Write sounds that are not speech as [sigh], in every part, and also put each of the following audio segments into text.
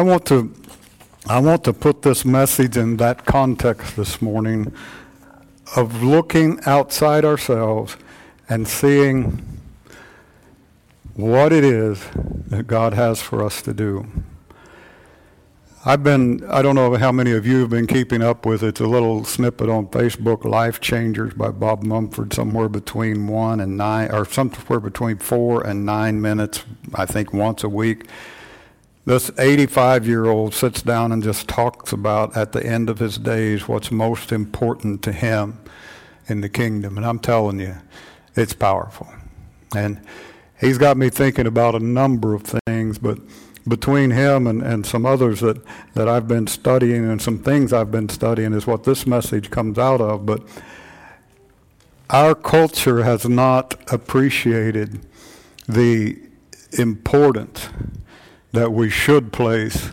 I want to I want to put this message in that context this morning of looking outside ourselves and seeing what it is that God has for us to do. I've been, I don't know how many of you have been keeping up with it. It's a little snippet on Facebook, Life Changers by Bob Mumford, somewhere between one and nine, or somewhere between four and nine minutes, I think once a week. This 85 year old sits down and just talks about at the end of his days what's most important to him in the kingdom. And I'm telling you, it's powerful. And he's got me thinking about a number of things, but between him and, and some others that, that I've been studying and some things I've been studying is what this message comes out of. But our culture has not appreciated the importance that we should place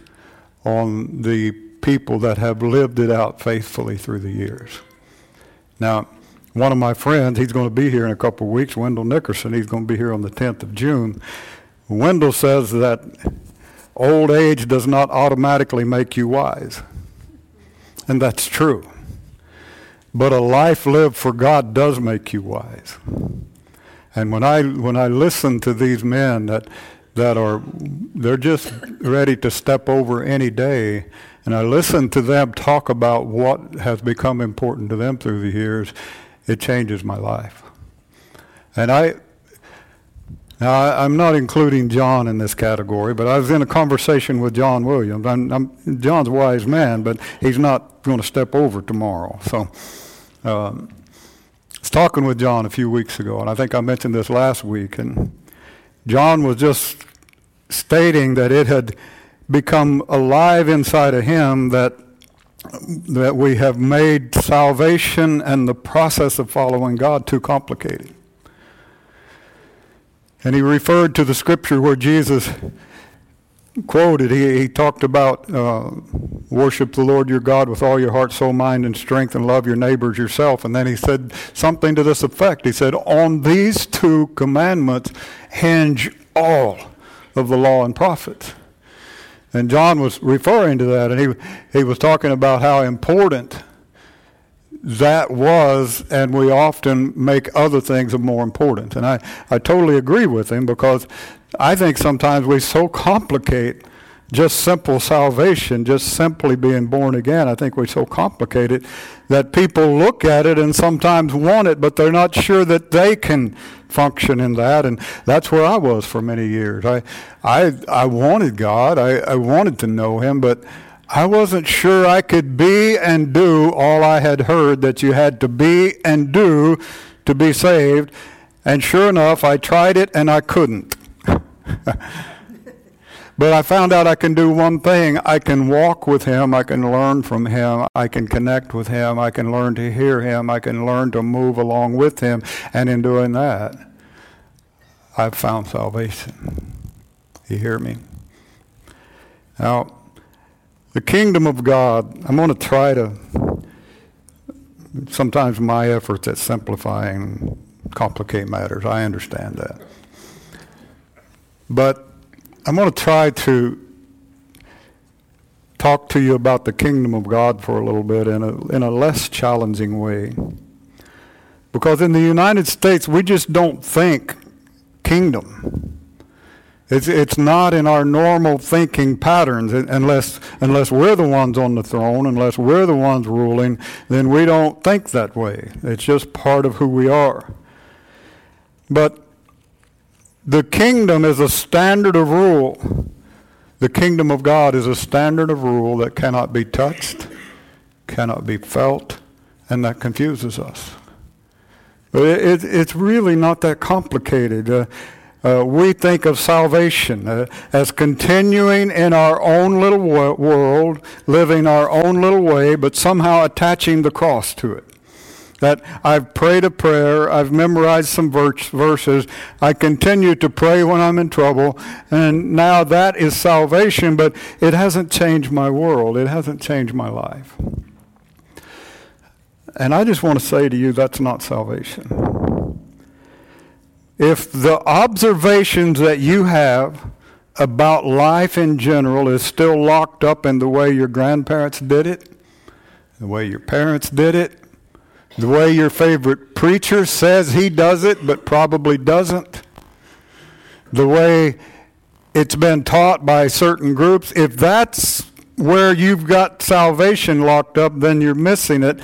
on the people that have lived it out faithfully through the years. Now, one of my friends, he's going to be here in a couple of weeks, Wendell Nickerson, he's going to be here on the 10th of June. Wendell says that old age does not automatically make you wise. And that's true. But a life lived for God does make you wise. And when I when I listen to these men that that are they're just ready to step over any day. And I listen to them talk about what has become important to them through the years. It changes my life. And I now I, am not including John in this category, but I was in a conversation with John Williams. I'm, I'm, John's a wise man, but he's not going to step over tomorrow. So. Um, I was talking with John a few weeks ago, and I think I mentioned this last week, and John was just stating that it had become alive inside of him that that we have made salvation and the process of following God too complicated. And he referred to the scripture where Jesus quoted, he, he talked about uh, worship the Lord your God with all your heart, soul, mind, and strength, and love your neighbors yourself. And then he said something to this effect. He said, On these two commandments hinge all of the law and prophets. And John was referring to that, and he, he was talking about how important that was, and we often make other things more important. And I, I totally agree with him because I think sometimes we so complicate just simple salvation, just simply being born again. I think we so complicate it that people look at it and sometimes want it, but they're not sure that they can function in that. And that's where I was for many years. I, I, I wanted God, I, I wanted to know Him, but I wasn't sure I could be and do all I had heard that you had to be and do to be saved. And sure enough, I tried it and I couldn't. [laughs] But I found out I can do one thing. I can walk with him. I can learn from him. I can connect with him. I can learn to hear him. I can learn to move along with him. And in doing that, I've found salvation. You hear me? Now, the kingdom of God, I'm going to try to, sometimes my efforts at simplifying complicate matters. I understand that. But I'm going to try to talk to you about the kingdom of God for a little bit in a, in a less challenging way. Because in the United States, we just don't think kingdom. It's, it's not in our normal thinking patterns unless, unless we're the ones on the throne, unless we're the ones ruling, then we don't think that way. It's just part of who we are. But the kingdom is a standard of rule. The kingdom of God is a standard of rule that cannot be touched, cannot be felt, and that confuses us. But it, it, it's really not that complicated. Uh, uh, we think of salvation uh, as continuing in our own little wo- world, living our own little way, but somehow attaching the cross to it that I've prayed a prayer, I've memorized some verses, I continue to pray when I'm in trouble, and now that is salvation, but it hasn't changed my world, it hasn't changed my life. And I just want to say to you that's not salvation. If the observations that you have about life in general is still locked up in the way your grandparents did it, the way your parents did it, the way your favorite preacher says he does it but probably doesn't, the way it's been taught by certain groups, if that's where you've got salvation locked up, then you're missing it.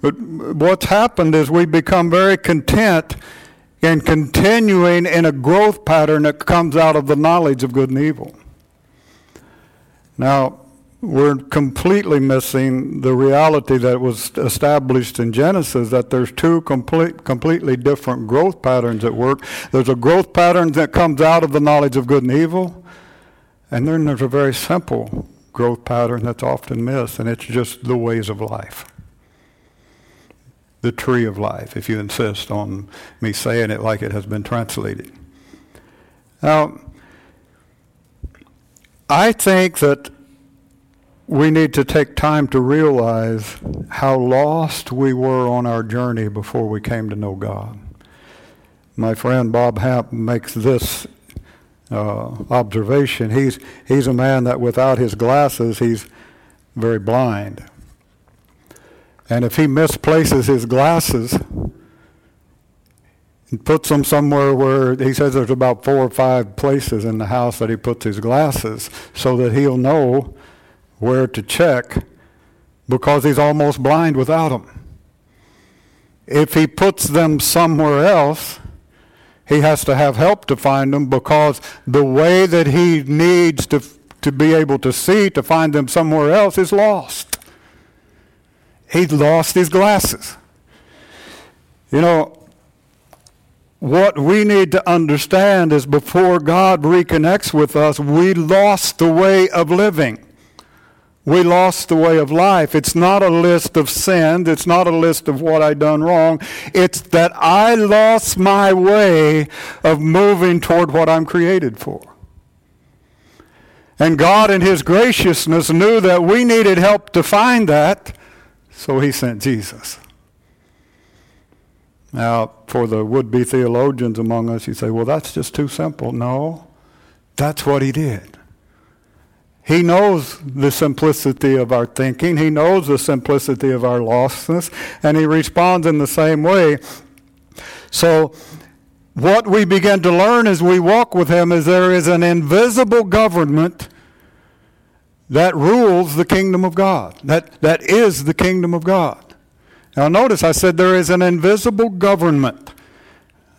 But what's happened is we become very content in continuing in a growth pattern that comes out of the knowledge of good and evil. Now, we're completely missing the reality that was established in Genesis that there's two complete, completely different growth patterns at work. There's a growth pattern that comes out of the knowledge of good and evil, and then there's a very simple growth pattern that's often missed, and it's just the ways of life. The tree of life, if you insist on me saying it like it has been translated. Now, I think that we need to take time to realize how lost we were on our journey before we came to know God. My friend Bob Hamp makes this uh, observation. He's, he's a man that without his glasses, he's very blind. And if he misplaces his glasses and puts them somewhere where he says there's about four or five places in the house that he puts his glasses so that he'll know where to check because he's almost blind without them. If he puts them somewhere else, he has to have help to find them because the way that he needs to, to be able to see to find them somewhere else is lost. He lost his glasses. You know, what we need to understand is before God reconnects with us, we lost the way of living. We lost the way of life. It's not a list of sins. It's not a list of what I done wrong. It's that I lost my way of moving toward what I'm created for. And God in his graciousness knew that we needed help to find that, so he sent Jesus. Now, for the would-be theologians among us, you say, well, that's just too simple. No, that's what he did. He knows the simplicity of our thinking. He knows the simplicity of our lostness, and he responds in the same way. So, what we begin to learn as we walk with him is there is an invisible government that rules the kingdom of God. That, that is the kingdom of God. Now, notice I said there is an invisible government.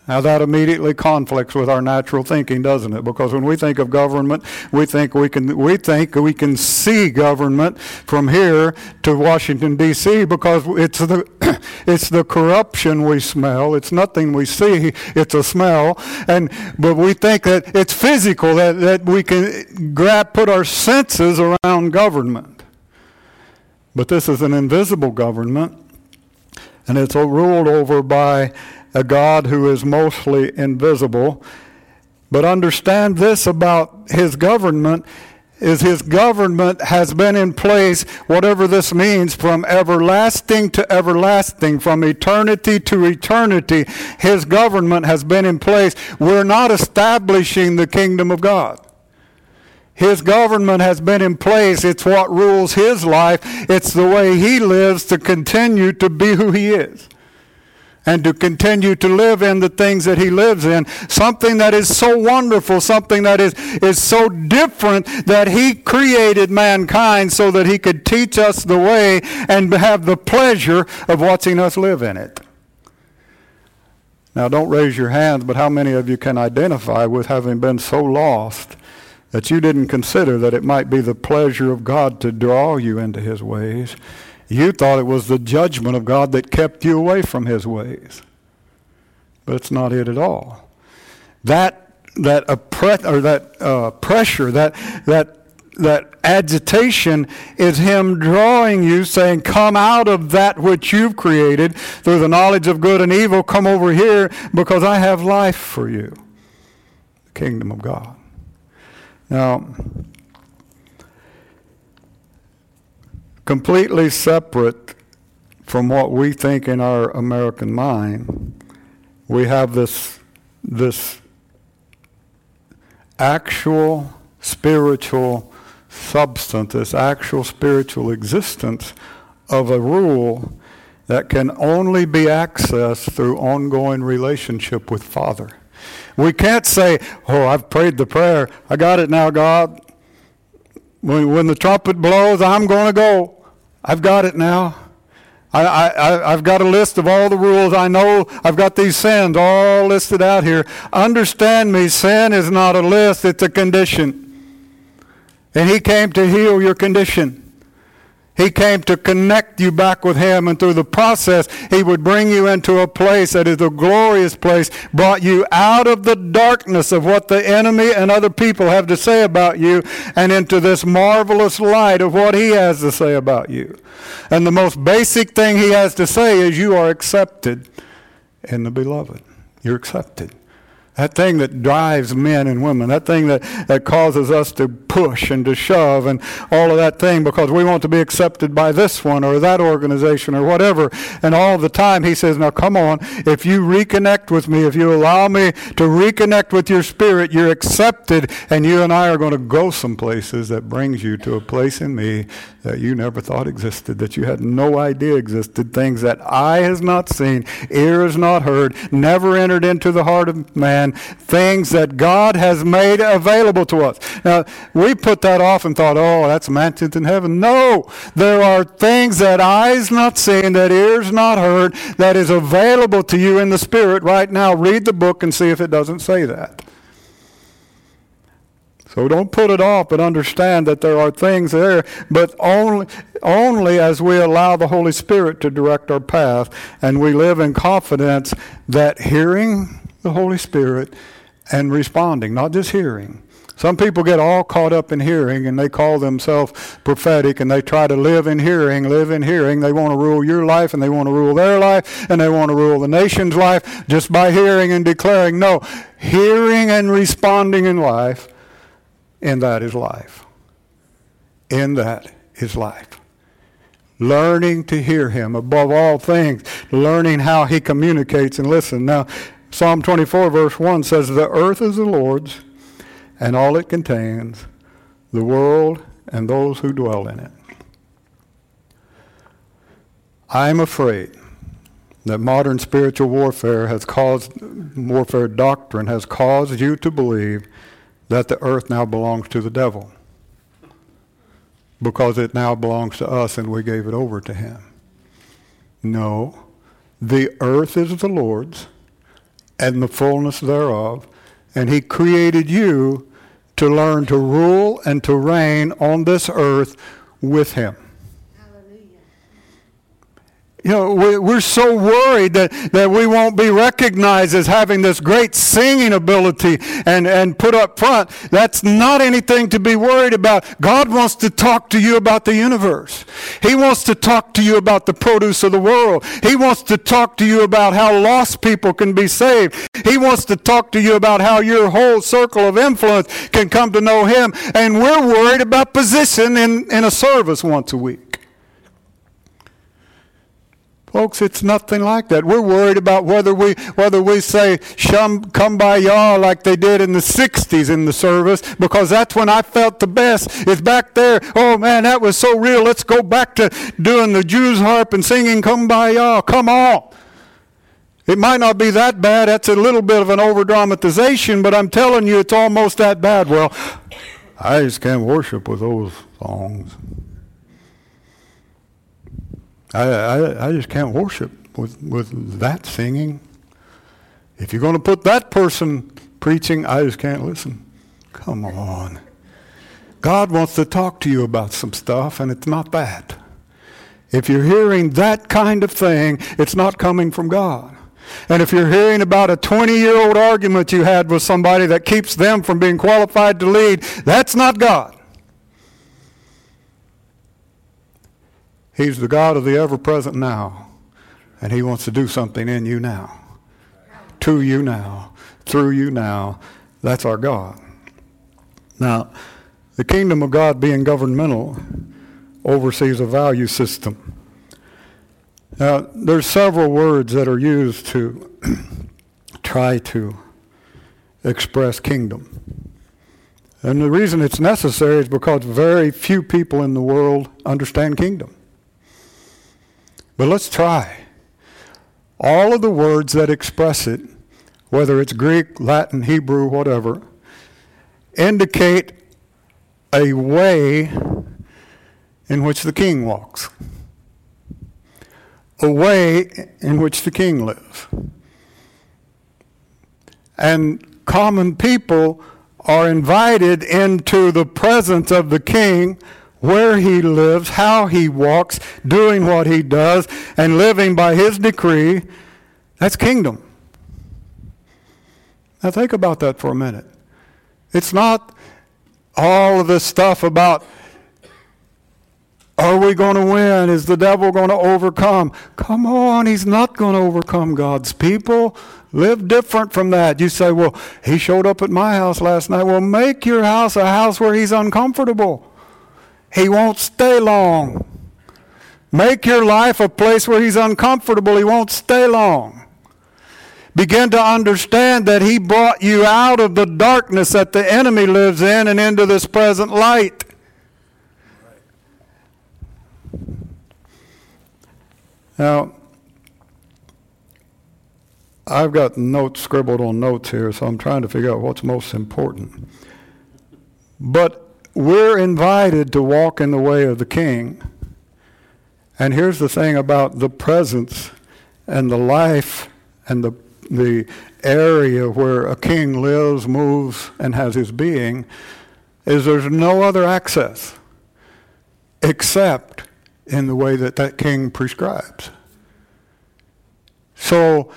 Now that immediately conflicts with our natural thinking, doesn't it? Because when we think of government, we think we can we think we can see government from here to Washington D.C. because it's the [clears throat] it's the corruption we smell. It's nothing we see. It's a smell, and but we think that it's physical that, that we can grab put our senses around government. But this is an invisible government, and it's ruled over by a God who is mostly invisible. But understand this about his government is his government has been in place, whatever this means, from everlasting to everlasting, from eternity to eternity. His government has been in place. We're not establishing the kingdom of God. His government has been in place. It's what rules his life. It's the way he lives to continue to be who he is and to continue to live in the things that he lives in. Something that is so wonderful, something that is, is so different that he created mankind so that he could teach us the way and have the pleasure of watching us live in it. Now, don't raise your hands, but how many of you can identify with having been so lost that you didn't consider that it might be the pleasure of God to draw you into his ways? You thought it was the judgment of God that kept you away from his ways. But it's not it at all. That that oppre- or that uh, pressure, that that that agitation is him drawing you, saying, Come out of that which you've created through the knowledge of good and evil. Come over here because I have life for you. The kingdom of God. Now, completely separate from what we think in our American mind, we have this, this actual spiritual substance, this actual spiritual existence of a rule that can only be accessed through ongoing relationship with Father. We can't say, Oh, I've prayed the prayer. I got it now, God. When, when the trumpet blows, I'm going to go. I've got it now. I, I, I've got a list of all the rules. I know I've got these sins all listed out here. Understand me, sin is not a list, it's a condition. And He came to heal your condition. He came to connect you back with Him, and through the process, He would bring you into a place that is a glorious place, brought you out of the darkness of what the enemy and other people have to say about you, and into this marvelous light of what He has to say about you. And the most basic thing He has to say is, You are accepted in the beloved. You're accepted. That thing that drives men and women, that thing that, that causes us to push and to shove and all of that thing because we want to be accepted by this one or that organization or whatever. And all the time he says, Now come on, if you reconnect with me, if you allow me to reconnect with your spirit, you're accepted and you and I are going to go some places that brings you to a place in me that you never thought existed, that you had no idea existed, things that eye has not seen, ear has not heard, never entered into the heart of man, things that God has made available to us. Now, we put that off and thought, oh, that's mansions in heaven. No, there are things that eyes not seen, that ears not heard, that is available to you in the Spirit right now. Read the book and see if it doesn't say that. So don't put it off, but understand that there are things there, but only, only as we allow the Holy Spirit to direct our path and we live in confidence that hearing the Holy Spirit and responding, not just hearing. Some people get all caught up in hearing and they call themselves prophetic and they try to live in hearing, live in hearing. They want to rule your life and they want to rule their life and they want to rule the nation's life just by hearing and declaring. No, hearing and responding in life and that is life. In that is life. Learning to hear Him above all things, learning how He communicates and listen. Now, Psalm 24, verse 1 says, The earth is the Lord's and all it contains, the world and those who dwell in it. I am afraid that modern spiritual warfare has caused, warfare doctrine has caused you to believe that the earth now belongs to the devil because it now belongs to us and we gave it over to him. No, the earth is the Lord's and the fullness thereof, and he created you to learn to rule and to reign on this earth with him. You know, we're so worried that, that we won't be recognized as having this great singing ability and, and put up front. That's not anything to be worried about. God wants to talk to you about the universe. He wants to talk to you about the produce of the world. He wants to talk to you about how lost people can be saved. He wants to talk to you about how your whole circle of influence can come to know Him. And we're worried about position in, in a service once a week. Folks, it's nothing like that. We're worried about whether we whether we say Kumbaya like they did in the 60s in the service because that's when I felt the best. It's back there. Oh man, that was so real. Let's go back to doing the Jews harp and singing Kumbaya. Come on. It might not be that bad. That's a little bit of an over dramatization, but I'm telling you it's almost that bad. Well, I just can't worship with those songs. I, I, I just can't worship with, with that singing. If you're going to put that person preaching, I just can't listen. Come on. God wants to talk to you about some stuff, and it's not that. If you're hearing that kind of thing, it's not coming from God. And if you're hearing about a 20 year old argument you had with somebody that keeps them from being qualified to lead, that's not God. He's the God of the ever present now. And He wants to do something in you now, to you now, through you now. That's our God. Now, the kingdom of God being governmental oversees a value system. Now, there's several words that are used to [clears throat] try to express kingdom. And the reason it's necessary is because very few people in the world understand kingdom. But let's try. All of the words that express it, whether it's Greek, Latin, Hebrew, whatever, indicate a way in which the king walks, a way in which the king lives. And common people are invited into the presence of the king where he lives, how he walks, doing what he does, and living by his decree. That's kingdom. Now think about that for a minute. It's not all of this stuff about are we going to win? Is the devil going to overcome? Come on, he's not going to overcome God's people. Live different from that. You say, well, he showed up at my house last night. Well, make your house a house where he's uncomfortable. He won't stay long. Make your life a place where he's uncomfortable. He won't stay long. Begin to understand that he brought you out of the darkness that the enemy lives in and into this present light. Now, I've got notes scribbled on notes here, so I'm trying to figure out what's most important. But we're invited to walk in the way of the king. And here's the thing about the presence and the life and the, the area where a king lives, moves, and has his being is there's no other access except in the way that that king prescribes. So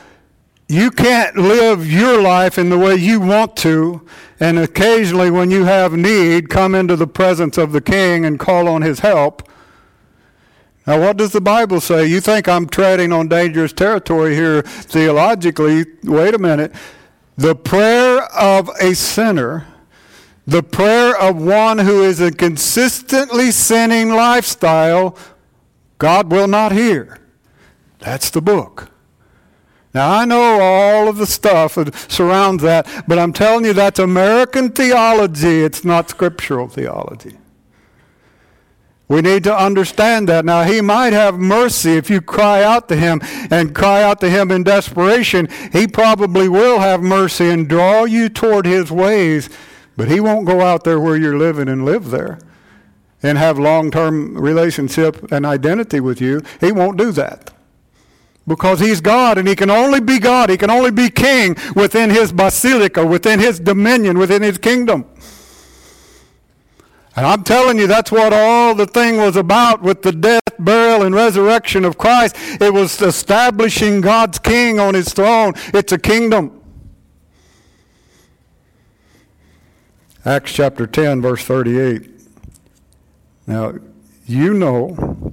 you can't live your life in the way you want to, and occasionally, when you have need, come into the presence of the king and call on his help. Now, what does the Bible say? You think I'm treading on dangerous territory here theologically. Wait a minute. The prayer of a sinner, the prayer of one who is a consistently sinning lifestyle, God will not hear. That's the book. Now, I know all of the stuff that surrounds that, but I'm telling you that's American theology. It's not scriptural theology. We need to understand that. Now, He might have mercy if you cry out to Him and cry out to Him in desperation. He probably will have mercy and draw you toward His ways, but He won't go out there where you're living and live there and have long term relationship and identity with you. He won't do that because he's God and he can only be God. He can only be king within his basileia, within his dominion, within his kingdom. And I'm telling you, that's what all the thing was about with the death, burial, and resurrection of Christ. It was establishing God's king on his throne. It's a kingdom. Acts chapter 10, verse 38. Now, you know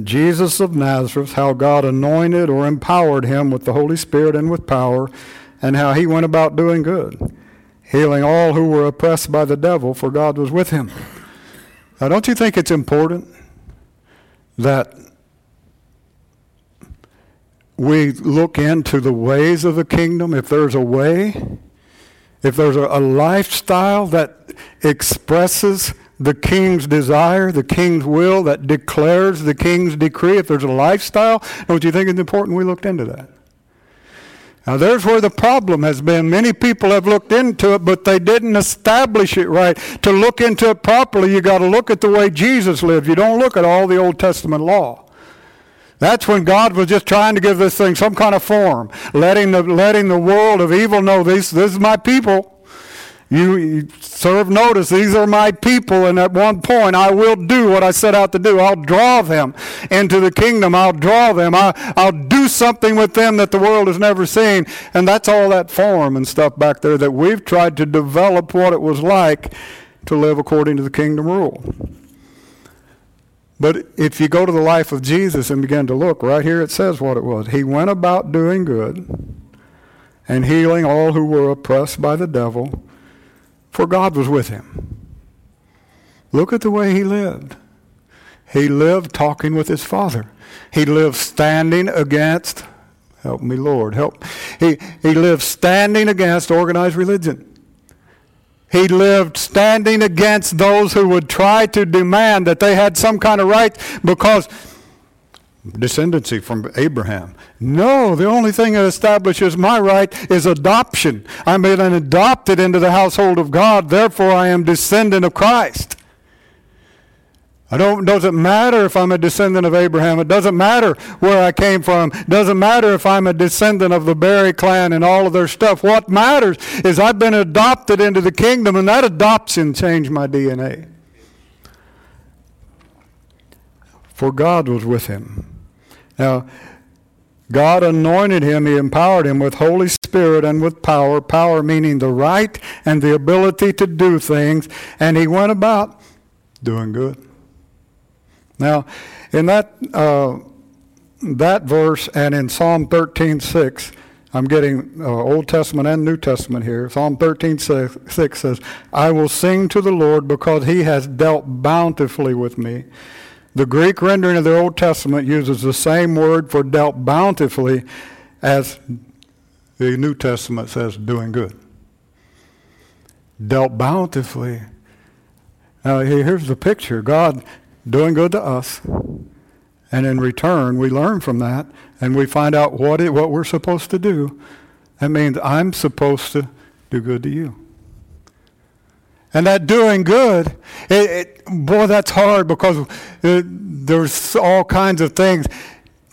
Jesus of Nazareth, how God anointed or empowered him with the Holy Spirit and with power, and how he went about doing good, healing all who were oppressed by the devil, for God was with him. Now, don't you think it's important that we look into the ways of the kingdom? If there's a way, if there's a, a lifestyle that expresses the king's desire, the king's will, that declares the king's decree. If there's a lifestyle, don't you think it's important we looked into that? Now, there's where the problem has been. Many people have looked into it, but they didn't establish it right. To look into it properly, you got to look at the way Jesus lived. You don't look at all the Old Testament law. That's when God was just trying to give this thing some kind of form, letting the, letting the world of evil know this, this is my people. You, serve notice, these are my people, and at one point I will do what I set out to do. I'll draw them into the kingdom. I'll draw them. I, I'll do something with them that the world has never seen. And that's all that form and stuff back there that we've tried to develop what it was like to live according to the kingdom rule. But if you go to the life of Jesus and begin to look, right here it says what it was. He went about doing good and healing all who were oppressed by the devil for God was with him. Look at the way he lived. He lived talking with his Father. He lived standing against, help me, Lord, help. He, he lived standing against organized religion. He lived standing against those who would try to demand that they had some kind of right because descendancy from Abraham. No, the only thing that establishes my right is adoption. I'm been adopted into the household of God, therefore I am descendant of Christ. I don't doesn't matter if I'm a descendant of Abraham. It doesn't matter where I came from. It doesn't matter if I'm a descendant of the Barry clan and all of their stuff. What matters is I've been adopted into the kingdom and that adoption changed my DNA. For God was with him. Now, God anointed him, he empowered him with Holy Spirit and with power, power meaning the right and the ability to do things, and he went about doing good. Now, in that, uh, that verse and in Psalm 13:6, I'm getting uh, Old Testament and New Testament here. Psalm 13:6 says, "I will sing to the Lord because he has dealt bountifully with me." The Greek rendering of the Old Testament uses the same word for dealt bountifully as the New Testament says doing good. Dealt bountifully. Now, here's the picture God doing good to us. And in return, we learn from that and we find out what, it, what we're supposed to do. That means I'm supposed to do good to you. And that doing good, it, it, boy, that's hard because it, there's all kinds of things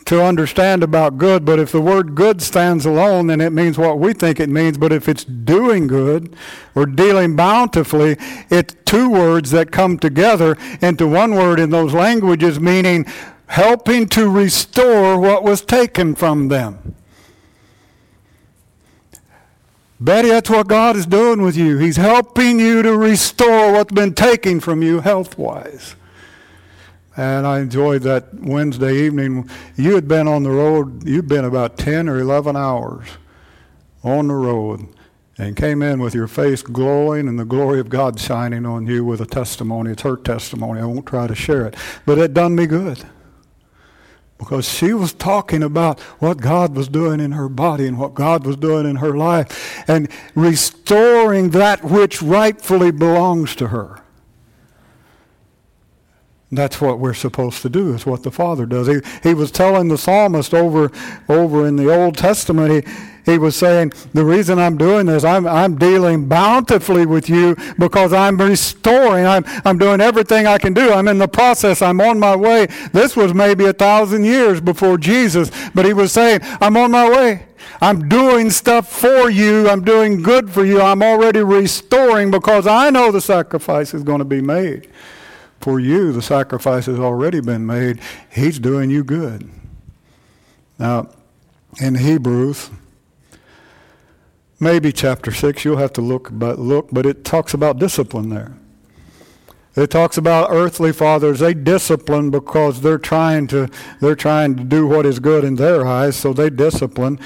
to understand about good. But if the word good stands alone, then it means what we think it means. But if it's doing good or dealing bountifully, it's two words that come together into one word in those languages, meaning helping to restore what was taken from them. Betty, that's what God is doing with you. He's helping you to restore what's been taken from you health wise. And I enjoyed that Wednesday evening. You had been on the road, you'd been about 10 or 11 hours on the road and came in with your face glowing and the glory of God shining on you with a testimony. It's her testimony. I won't try to share it. But it done me good because she was talking about what God was doing in her body and what God was doing in her life and restoring that which rightfully belongs to her. That's what we're supposed to do. It's what the Father does. He, he was telling the psalmist over, over in the Old Testament, he, he was saying, The reason I'm doing this, I'm, I'm dealing bountifully with you because I'm restoring. I'm, I'm doing everything I can do. I'm in the process. I'm on my way. This was maybe a thousand years before Jesus, but he was saying, I'm on my way. I'm doing stuff for you. I'm doing good for you. I'm already restoring because I know the sacrifice is going to be made for you, the sacrifice has already been made. He's doing you good. Now, in Hebrews, maybe chapter 6, you'll have to look, but look, but it talks about discipline there. It talks about earthly fathers. They discipline because they're trying to they're trying to do what is good in their eyes, so they discipline.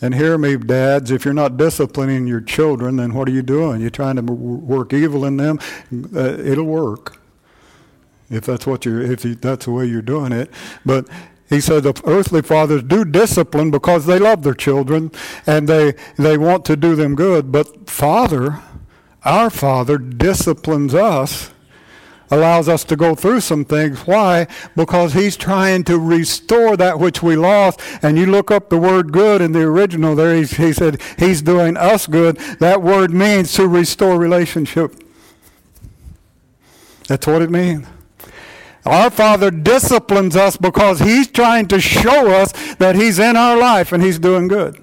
And hear me, dads, if you're not disciplining your children, then what are you doing? You're trying to work evil in them. Uh, it'll work if that's what you're, if that's the way you're doing it. But he said the earthly fathers do discipline because they love their children and they, they want to do them good. But Father, our Father, disciplines us, allows us to go through some things. Why? Because He's trying to restore that which we lost. And you look up the word good in the original there, he, he said He's doing us good. That word means to restore relationship. That's what it means. Our Father disciplines us because He's trying to show us that He's in our life and He's doing good.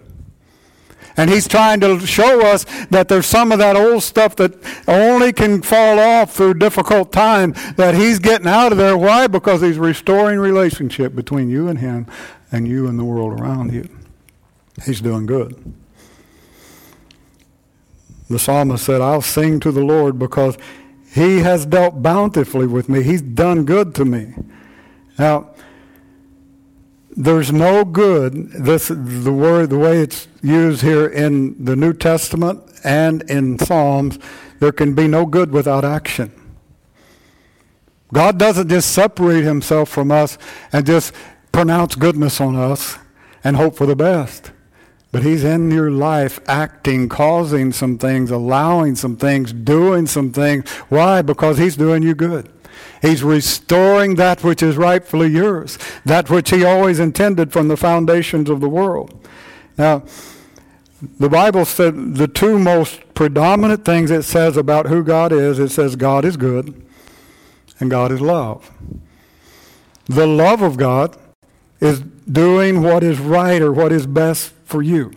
And He's trying to show us that there's some of that old stuff that only can fall off through difficult time that He's getting out of there. Why? Because He's restoring relationship between you and Him and you and the world around you. He's doing good. The psalmist said, I'll sing to the Lord because he has dealt bountifully with me. He's done good to me. Now, there's no good. This the word, the way it's used here in the New Testament and in Psalms. There can be no good without action. God doesn't just separate Himself from us and just pronounce goodness on us and hope for the best. But He's in your life acting, causing some things, allowing some things, doing some things. Why? Because He's doing you good. He's restoring that which is rightfully yours, that which He always intended from the foundations of the world. Now, the Bible said the two most predominant things it says about who God is it says God is good and God is love. The love of God is doing what is right or what is best for you.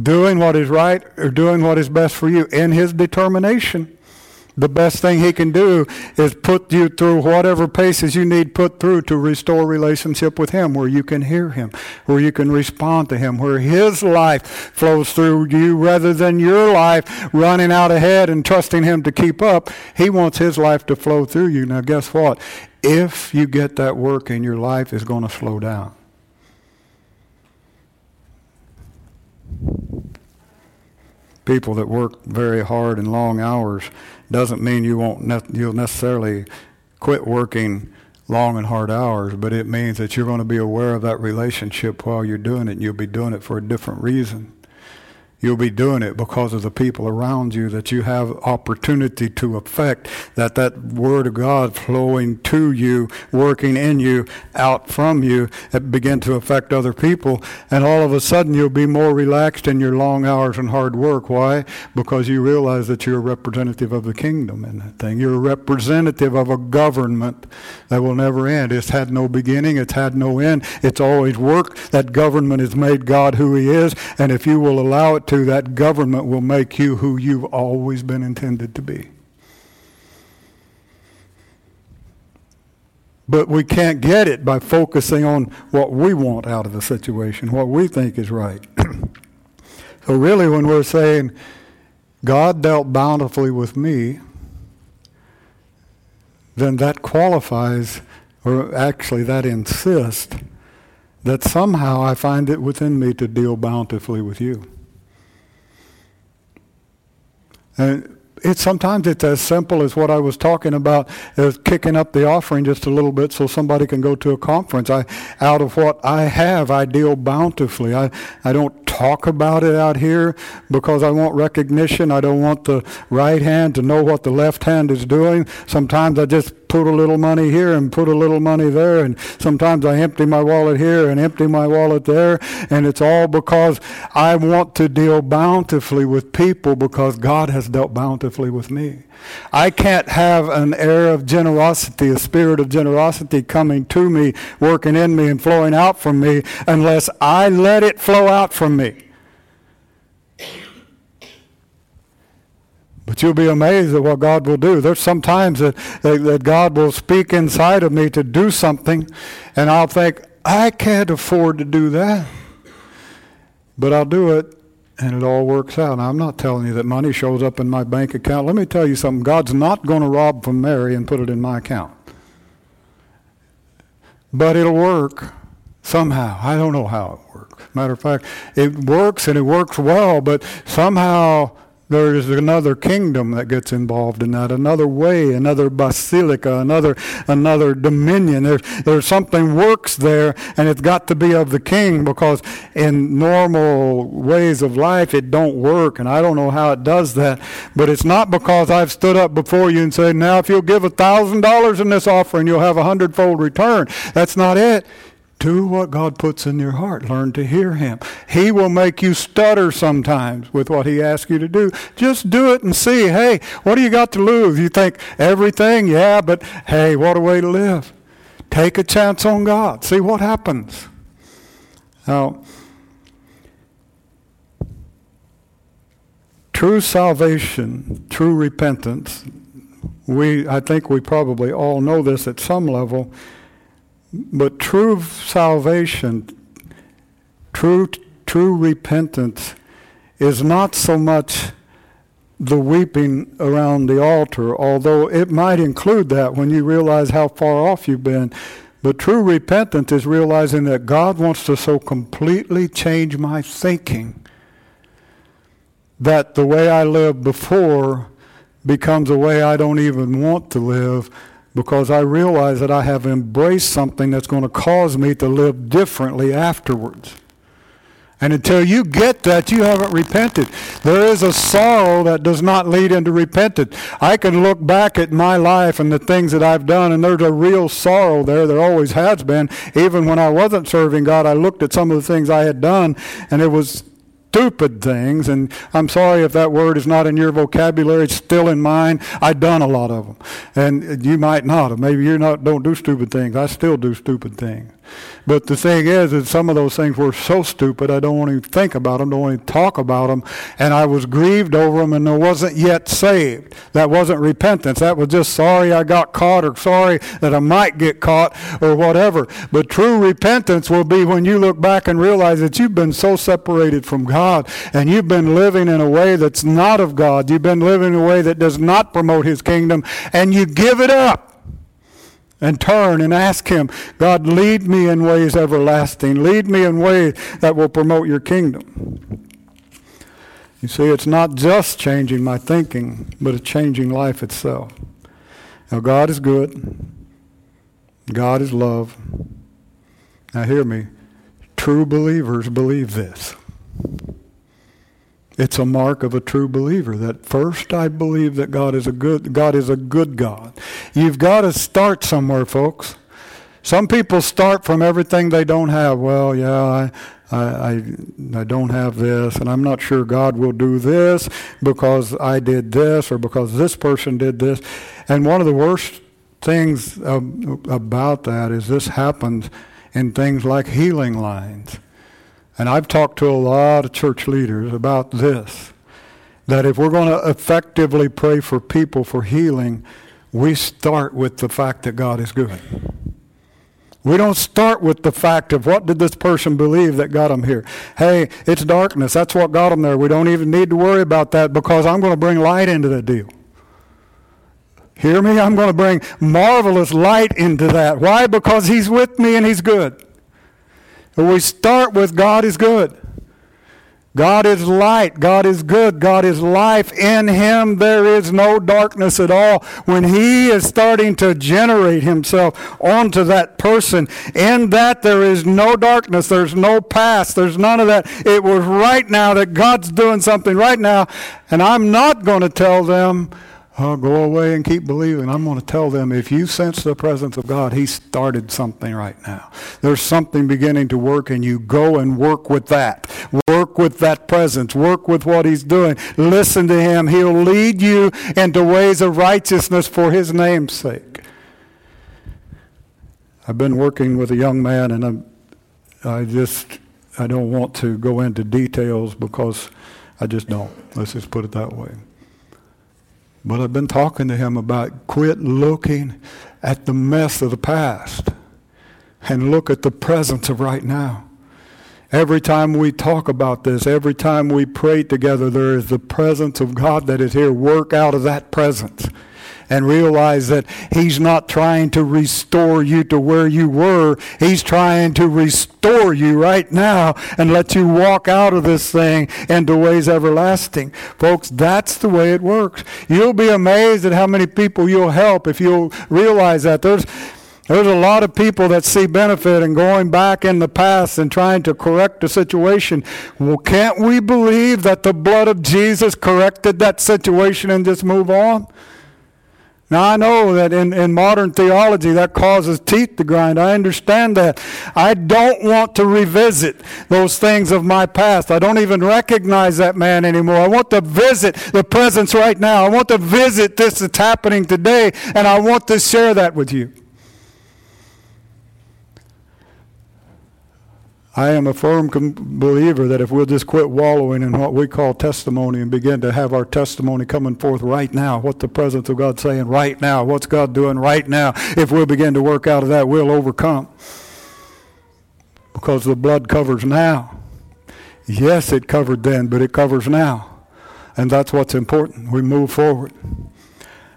Doing what is right or doing what is best for you in His determination. The best thing he can do is put you through whatever paces you need put through to restore relationship with him, where you can hear him, where you can respond to him, where his life flows through you rather than your life running out ahead and trusting him to keep up. He wants his life to flow through you. Now, guess what? If you get that work in your life, is going to slow down. People that work very hard and long hours doesn't mean you won't ne- you'll necessarily quit working long and hard hours, but it means that you're going to be aware of that relationship while you're doing it, and you'll be doing it for a different reason. You'll be doing it because of the people around you that you have opportunity to affect, that that word of God flowing to you, working in you, out from you, that begin to affect other people. And all of a sudden you'll be more relaxed in your long hours and hard work. Why? Because you realize that you're a representative of the kingdom in that thing. You're a representative of a government that will never end. It's had no beginning. It's had no end. It's always worked. That government has made God who he is. And if you will allow it to, that government will make you who you've always been intended to be. But we can't get it by focusing on what we want out of the situation, what we think is right. [clears throat] so, really, when we're saying, God dealt bountifully with me, then that qualifies, or actually, that insists that somehow I find it within me to deal bountifully with you. And it sometimes it's as simple as what I was talking about as kicking up the offering just a little bit so somebody can go to a conference. I out of what I have I deal bountifully. I, I don't talk about it out here because I want recognition. I don't want the right hand to know what the left hand is doing. Sometimes I just put a little money here and put a little money there. And sometimes I empty my wallet here and empty my wallet there. And it's all because I want to deal bountifully with people because God has dealt bountifully with me. I can't have an air of generosity, a spirit of generosity coming to me, working in me, and flowing out from me unless I let it flow out from me. But you'll be amazed at what God will do. There's sometimes that, that, that, God will speak inside of me to do something, and I'll think, I can't afford to do that. But I'll do it, and it all works out. Now, I'm not telling you that money shows up in my bank account. Let me tell you something God's not going to rob from Mary and put it in my account. But it'll work somehow. I don't know how it works. Matter of fact, it works and it works well, but somehow there is another kingdom that gets involved in that, another way, another basileia, another another dominion. There's there's something works there, and it's got to be of the king because in normal ways of life it don't work, and I don't know how it does that. But it's not because I've stood up before you and said, "Now, if you'll give a thousand dollars in this offering, you'll have a hundredfold return." That's not it. Do what God puts in your heart. Learn to hear Him. He will make you stutter sometimes with what He asks you to do. Just do it and see. Hey, what do you got to lose? You think everything? Yeah, but hey, what a way to live. Take a chance on God. See what happens. Now, true salvation, true repentance, we, I think we probably all know this at some level but true salvation, true, true repentance is not so much the weeping around the altar, although it might include that when you realize how far off you've been. But true repentance is realizing that God wants to so completely change my thinking that the way I lived before becomes a way I don't even want to live because I realize that I have embraced something that's going to cause me to live differently afterwards. And until you get that, you haven't repented. There is a sorrow that does not lead into repentance. I can look back at my life and the things that I've done, and there's a real sorrow there. There always has been. Even when I wasn't serving God, I looked at some of the things I had done, and it was stupid things, and I'm sorry if that word is not in your vocabulary, it's still in mine. I've done a lot of them. And you might not. Or maybe you not don't do stupid things. I still do stupid things. But the thing is, that some of those things were so stupid, I don't want to think about them, don't want to talk about them. And I was grieved over them, and I wasn't yet saved. That wasn't repentance. That was just sorry I got caught, or sorry that I might get caught, or whatever. But true repentance will be when you look back and realize that you've been so separated from God, and you've been living in a way that's not of God. You've been living in a way that does not promote His kingdom, and you give it up and turn and ask Him, God, lead me in ways everlasting. Lead me in ways that will promote your kingdom. You see, it's not just changing my thinking, but it's changing life itself. Now, God is good. God is love. Now, hear me. True believers believe this. It's a mark of a true believer that first I believe that God is a good God is a good God. You've got to start somewhere, folks. Some people start from everything they don't have. Well, yeah, I, I, I, don't have this, and I'm not sure God will do this because I did this or because this person did this. And one of the worst things about that is this happens in things like healing lines. And I've talked to a lot of church leaders about this that if we're going to effectively pray for people for healing, we start with the fact that God is good. We don't start with the fact of what did this person believe that got them here. Hey, it's darkness. That's what got them there. We don't even need to worry about that because I'm going to bring light into the deal. Hear me? I'm going to bring marvelous light into that. Why? Because He's with me and He's good. We start with God is good. God is light. God is good. God is life. In Him there is no darkness at all. When He is starting to generate Himself onto that person, in that there is no darkness. There's no past. There's none of that. It was right now that God's doing something right now. And I'm not going to tell them, oh, go away and keep believing. I'm going to tell them if you sense the presence of God, He started something right now. There's something beginning to work, and you go and work with that. Work with that presence. Work with what He's doing. Listen to Him. He'll lead you into ways of righteousness for His name's sake. I've been working with a young man, and I'm, I just I don't want to go into details because I just don't. Let's just put it that way. But I've been talking to him about quit looking at the mess of the past and look at the presence of right now. Every time we talk about this, every time we pray together, there is the presence of God that is here. Work out of that presence and realize that He's not trying to restore you to where you were. He's trying to restore you right now and let you walk out of this thing into ways everlasting. Folks, that's the way it works. You'll be amazed at how many people you'll help if you'll realize that. There's there's a lot of people that see benefit in going back in the past and trying to correct the situation. Well, can't we believe that the blood of Jesus corrected that situation and just move on? Now, I know that in, in modern theology that causes teeth to grind. I understand that. I don't want to revisit those things of my past. I don't even recognize that man anymore. I want to visit the presence right now. I want to visit this that's happening today, and I want to share that with you. I am a firm believer that if we'll just quit wallowing in what we call testimony and begin to have our testimony coming forth right now, what the presence of God saying right now, what's God doing right now, if we'll begin to work out of that, we'll overcome. Because the blood covers now. Yes, it covered then, but it covers now. And that's what's important. We move forward.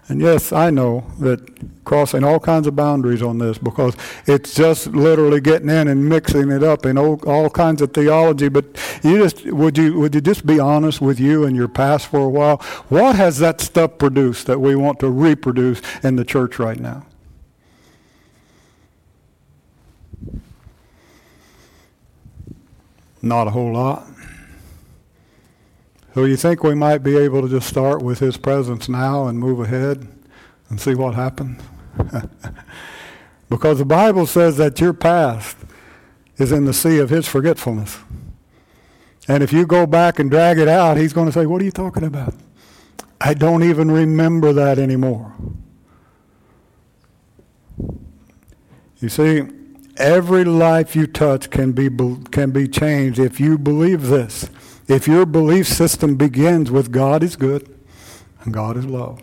And yes, I know that crossing all kinds of boundaries on this because it's just literally getting in and mixing it up in all, all kinds of theology. But you just would you would you just be honest with you and your past for a while? What has that stuff produced that we want to reproduce in the church right now? Not a whole lot. So you think we might be able to just start with His presence now and move ahead and see what happens? [laughs] because the Bible says that your past is in the sea of His forgetfulness. And if you go back and drag it out, He's going to say, What are you talking about? I don't even remember that anymore. You see, every life you touch can be, can be changed if you believe this. If your belief system begins with God is good and God is love.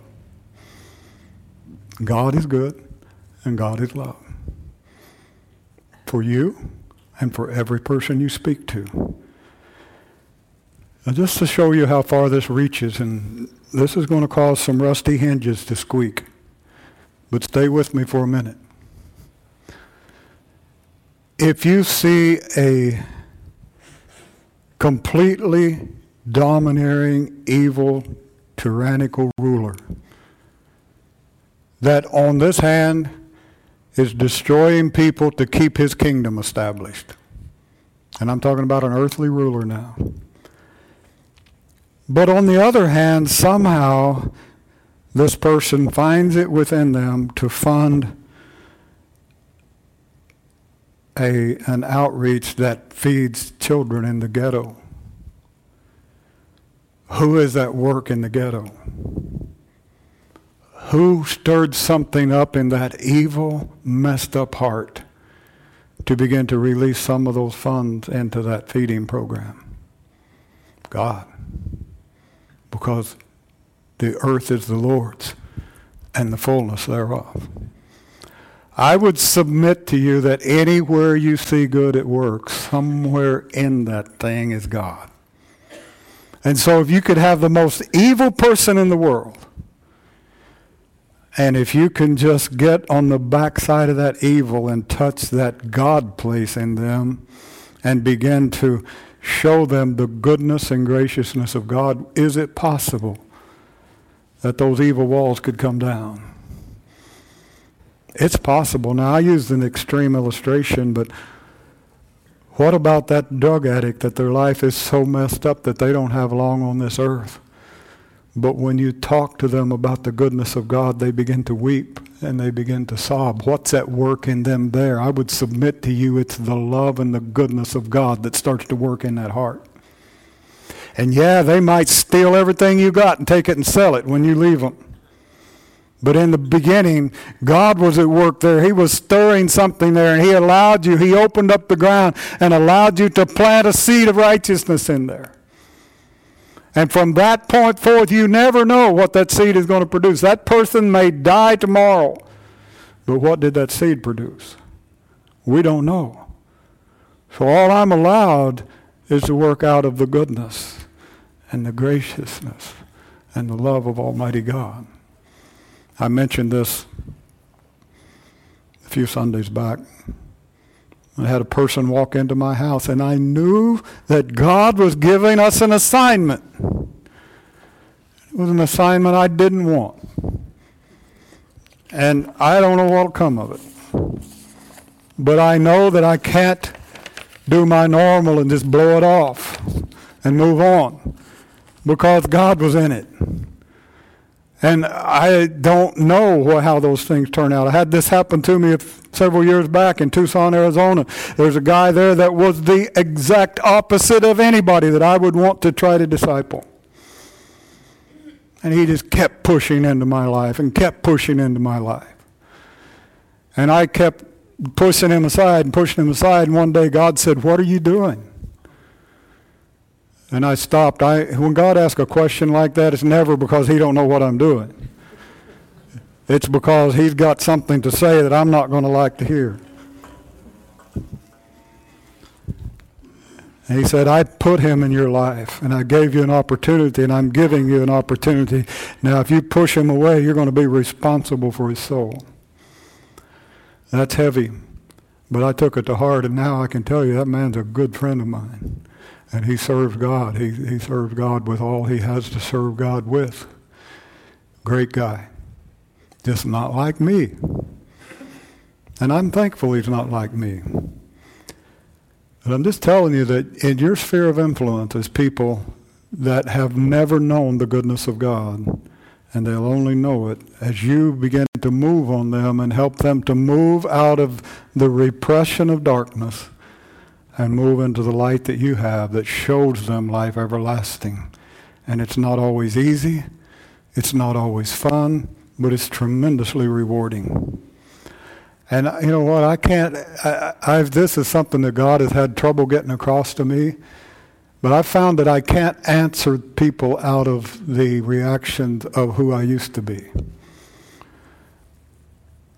God is good and God is love. For you and for every person you speak to. Now just to show you how far this reaches, and this is going to cause some rusty hinges to squeak, but stay with me for a minute. If you see a completely domineering, evil, tyrannical ruler that on this hand is destroying people to keep his kingdom established. And I'm talking about an earthly ruler now. But on the other hand, somehow this person finds it within them to fund a, an outreach that feeds children in the ghetto. Who is at work in the ghetto? Who stirred something up in that evil, messed up heart to begin to release some of those funds into that feeding program? God. Because the earth is the Lord's and the fullness thereof. I would submit to you that anywhere you see good at work, somewhere in that thing is God. And so if you could have the most evil person in the world, and if you can just get on the backside of that evil and touch that God place in them and begin to show them the goodness and graciousness of God, is it possible that those evil walls could come down? It's possible. Now, I used an extreme illustration, but what about that drug addict that their life is so messed up that they don't have long on this earth? But when you talk to them about the goodness of God, they begin to weep and they begin to sob. What's at work in them there? I would submit to you it's the love and the goodness of God that starts to work in that heart. And yeah, they might steal everything you got and take it and sell it when you leave them. But in the beginning, God was at work there. He was stirring something there, and He allowed you, He opened up the ground and allowed you to plant a seed of righteousness in there. And from that point forth, you never know what that seed is going to produce. That person may die tomorrow, but what did that seed produce? We don't know. So all I'm allowed is to work out of the goodness and the graciousness and the love of Almighty God. I mentioned this a few Sundays back. I had a person walk into my house, and I knew that God was giving us an assignment. It was an assignment I didn't want. And I don't know what'll come of it. But I know that I can't do my normal and just blow it off and move on because God was in it. And I don't know how those things turn out. I had this happen to me several years back in Tucson, Arizona. There's a guy there that was the exact opposite of anybody that I would want to try to disciple. And he just kept pushing into my life and kept pushing into my life. And I kept pushing him aside and pushing him aside. And one day God said, What are you doing? And I stopped. I, when God asks a question like that, it's never because he don't know what I'm doing. It's because he's got something to say that I'm not going to like to hear. And he said, I put him in your life, and I gave you an opportunity, and I'm giving you an opportunity. Now, if you push him away, you're going to be responsible for his soul. That's heavy. But I took it to heart, and now I can tell you that man's a good friend of mine. And he served God. He, he serves God with all he has to serve God with. Great guy. Just not like me. And I'm thankful he's not like me. But I'm just telling you that in your sphere of influence is people that have never known the goodness of God. And they'll only know it as you begin to move on them and help them to move out of the repression of darkness and move into the light that you have that shows them life everlasting. And it's not always easy, it's not always fun, but it's tremendously rewarding. And you know what? I can't. I, I've, this is something that God has had trouble getting across to me. But I found that I can't answer people out of the reactions of who I used to be.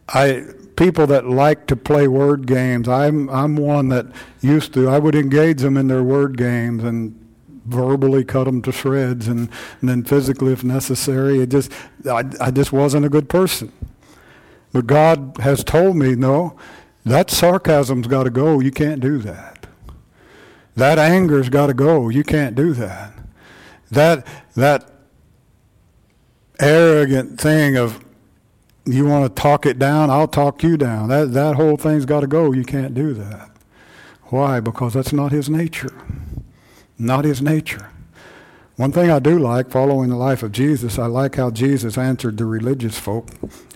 I people that like to play word games. I'm I'm one that used to. I would engage them in their word games and verbally cut them to shreds, and, and then physically if necessary. It just I, I just wasn't a good person. But God has told me, no, that sarcasm's got to go. You can't do that. That anger's got to go. You can't do that. That that arrogant thing of you want to talk it down, I'll talk you down. That that whole thing's got to go. You can't do that. Why? Because that's not his nature. Not his nature. One thing I do like, following the life of Jesus, I like how Jesus answered the religious folk.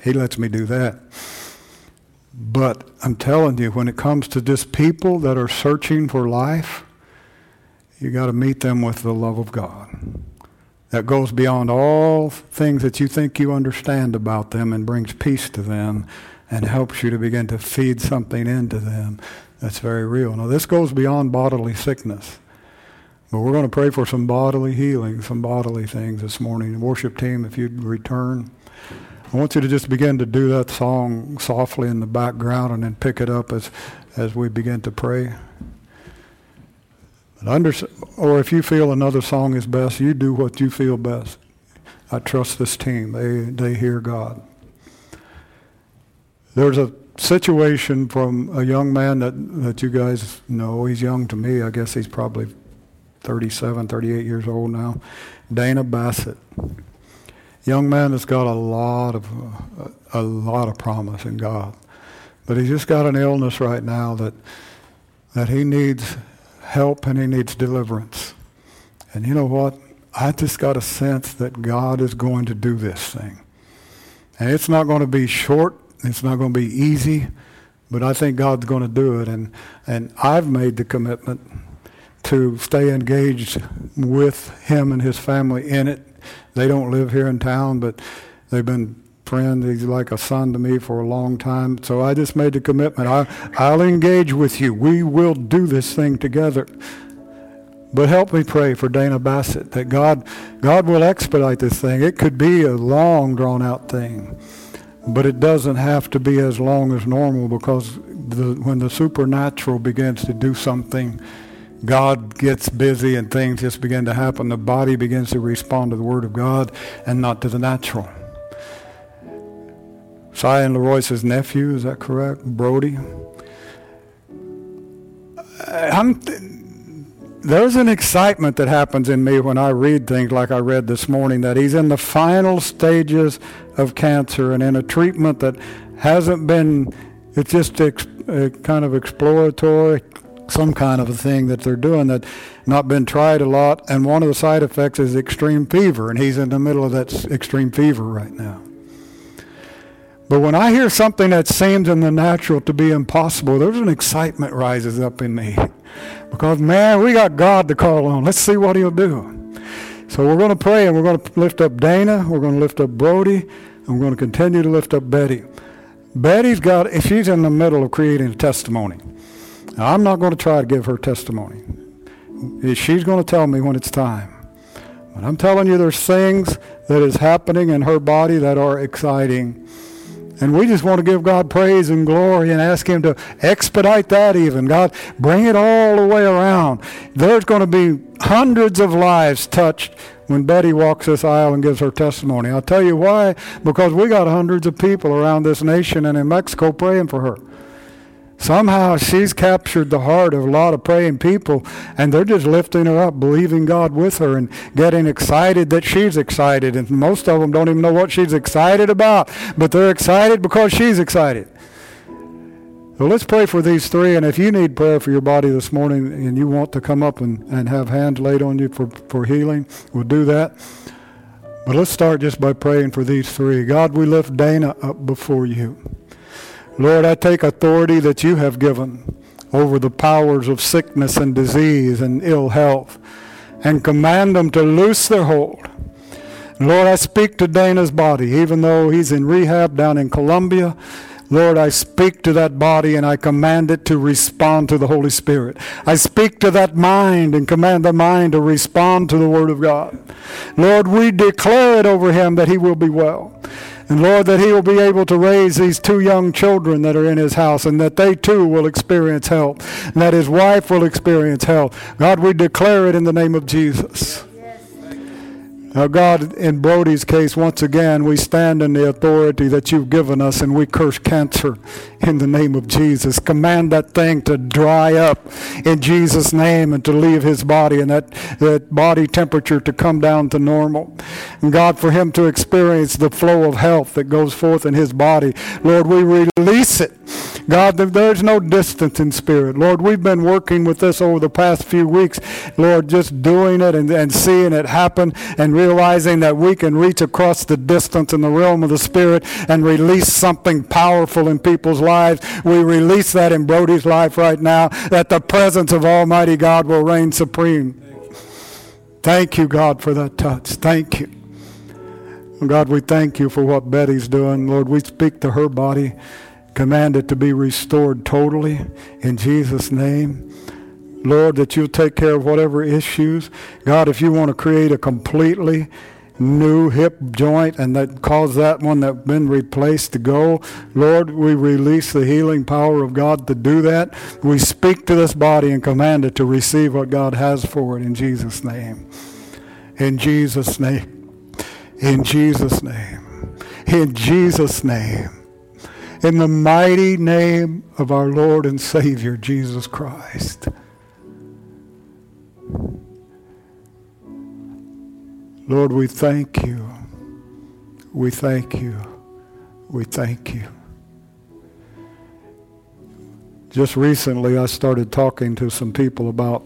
He lets me do that. But I'm telling you, when it comes to just people that are searching for life, you got to meet them with the love of God. That goes beyond all things that you think you understand about them and brings peace to them and helps you to begin to feed something into them that's very real. Now, this goes beyond bodily sickness. But we're going to pray for some bodily healing, some bodily things this morning. Worship team, if you'd return. I want you to just begin to do that song softly in the background and then pick it up as, as we begin to pray. Under, or if you feel another song is best, you do what you feel best. I trust this team. They, they hear God. There's a situation from a young man that, that you guys know. He's young to me. I guess he's probably 37, 38 years old now, Dana Bassett. Young man that's got a lot of uh, a lot of promise in God, but he's just got an illness right now that that he needs help and he needs deliverance. And you know what? I just got a sense that God is going to do this thing. And it's not going to be short, it's not going to be easy, but I think God's going to do it. And, and I've made the commitment to stay engaged with him and his family in it. They don't live here in town, but they've been friends. He's like a son to me for a long time. So I just made the commitment. I, I'll engage with you. We will do this thing together. But help me pray for Dana Bassett that God, God will expedite this thing. It could be a long, drawn out thing, but it doesn't have to be as long as normal because the, when the supernatural begins to do something, God gets busy and things just begin to happen. The body begins to respond to the Word of God and not to the natural. Cyan Leroy's nephew, is that correct? Brody. I'm, there's an excitement that happens in me when I read things like I read this morning that he's in the final stages of cancer and in a treatment that hasn't been, it's just ex, uh, kind of exploratory, some kind of a thing that they're doing that not been tried a lot. And one of the side effects is extreme fever, and he's in the middle of that extreme fever right now. But when I hear something that seems in the natural to be impossible, there's an excitement rises up in me. Because, man, we got God to call on. Let's see what he'll do. So we're going to pray and we're going to lift up Dana. We're going to lift up Brody. And we're going to continue to lift up Betty. Betty's got, she's in the middle of creating a testimony. Now, I'm not going to try to give her testimony. She's going to tell me when it's time. But I'm telling you, there's things that is happening in her body that are exciting. And we just want to give God praise and glory and ask Him to expedite that even. God, bring it all the way around. There's going to be hundreds of lives touched when Betty walks this aisle and gives her testimony. I'll tell you why. Because we got hundreds of people around this nation and in Mexico praying for her. Somehow she's captured the heart of a lot of praying people, and they're just lifting her up, believing God with her, and getting excited that she's excited. And most of them don't even know what she's excited about, but they're excited because she's excited. So let's pray for these three. And if you need prayer for your body this morning and you want to come up and, and have hands laid on you for, for healing, we'll do that. But let's start just by praying for these three. God, we lift Dana up before you. Lord, I take authority that you have given over the powers of sickness and disease and ill health and command them to loose their hold. Lord, I speak to Dana's body, even though he's in rehab down in Colombia. Lord, I speak to that body and I command it to respond to the Holy Spirit. I speak to that mind and command the mind to respond to the Word of God. Lord, we declare it over him that he will be well. And Lord, that he will be able to raise these two young children that are in his house and that they too will experience help. And that his wife will experience help. God, we declare it in the name of Jesus. Now, God, in Brody's case, once again, we stand in the authority that you've given us and we curse cancer in the name of Jesus. Command that thing to dry up in Jesus' name and to leave his body and that, that body temperature to come down to normal. And God, for him to experience the flow of health that goes forth in his body, Lord, we release it God, there's no distance in spirit. Lord, we've been working with this over the past few weeks. Lord, just doing it and, and seeing it happen and realizing that we can reach across the distance in the realm of the spirit and release something powerful in people's lives. We release that in Brody's life right now, that the presence of Almighty God will reign supreme. Thank you, God, for that touch. Thank you. God, we thank you for what Betty's doing. Lord, we speak to her body command it to be restored totally in Jesus' name. Lord, that you'll take care of whatever issues. God, if you want to create a completely new hip joint and that cause that one that's been replaced to go, Lord, we release the healing power of God to do that. We speak to this body and command it to receive what God has for it in Jesus' name. In Jesus' name. In Jesus' name. In Jesus' name in the mighty name of our Lord and Savior, Jesus Christ. Lord, we thank you. We thank you. We thank you. Just recently, I started talking to some people about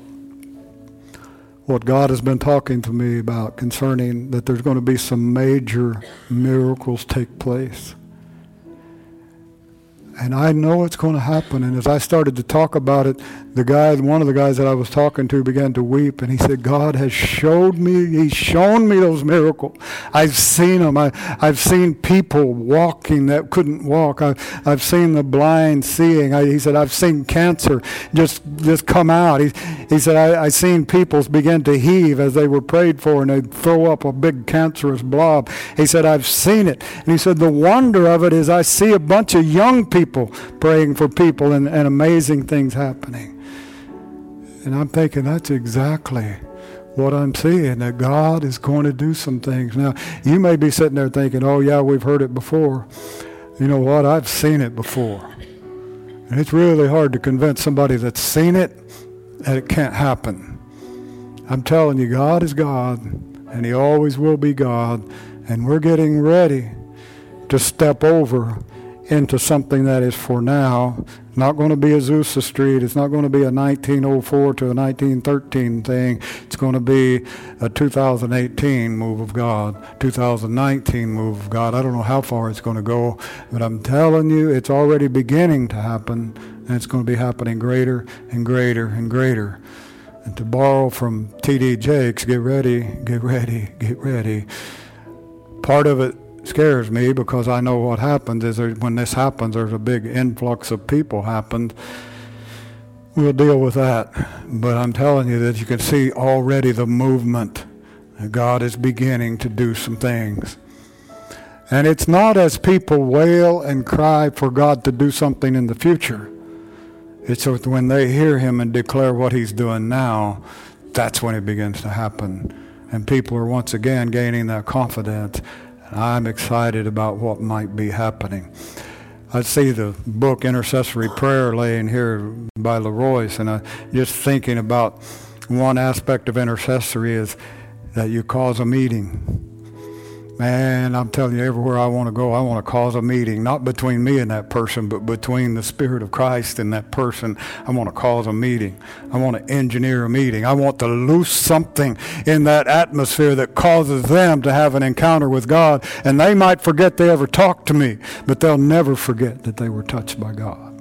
what God has been talking to me about concerning that there's going to be some major miracles take place. And I know it's going to happen. And as I started to talk about it, the guy, one of the guys that I was talking to began to weep. And he said, God has showed me, he's shown me those miracles. I've seen them. I, I've seen people walking that couldn't walk. I, I've seen the blind seeing. I, he said, I've seen cancer just, just come out. He, he said, I, I seen people begin to heave as they were prayed for and they'd throw up a big cancerous blob. He said, I've seen it. And he said, the wonder of it is I see a bunch of young people people praying for people and, and amazing things happening. And I'm thinking that's exactly what I'm seeing, that God is going to do some things. Now, you may be sitting there thinking, oh, yeah, we've heard it before. You know what? I've seen it before. And it's really hard to convince somebody that's seen it that it can't happen. I'm telling you, God is God, and He always will be God. And we're getting ready to step over into something that is for now. Not going to be Azusa Street. It's not going to be a 1904 to a 1913 thing. It's going to be a 2018 move of God, 2019 move of God. I don't know how far it's going to go, but I'm telling you, it's already beginning to happen, and it's going to be happening greater and greater and greater. And to borrow from T.D. Jakes, get ready, get ready, get ready. Part of it scares me because I know what happens is there, when this happens, there's a big influx of people happened. We'll deal with that. But I'm telling you that you can see already the movement. God is beginning to do some things. And it's not as people wail and cry for God to do something in the future. It's when they hear him and declare what he's doing now, that's when it begins to happen. And people are once again gaining that confidence I'm excited about what might be happening. I see the book Intercessory Prayer laying here by Leroyce, and I just thinking about one aspect of intercessory is that you cause a meeting. Man, I'm telling you, everywhere I want to go, I want to cause a meeting, not between me and that person, but between the Spirit of Christ and that person. I want to cause a meeting. I want to engineer a meeting. I want to loose something in that atmosphere that causes them to have an encounter with God. And they might forget they ever talked to me, but they'll never forget that they were touched by God.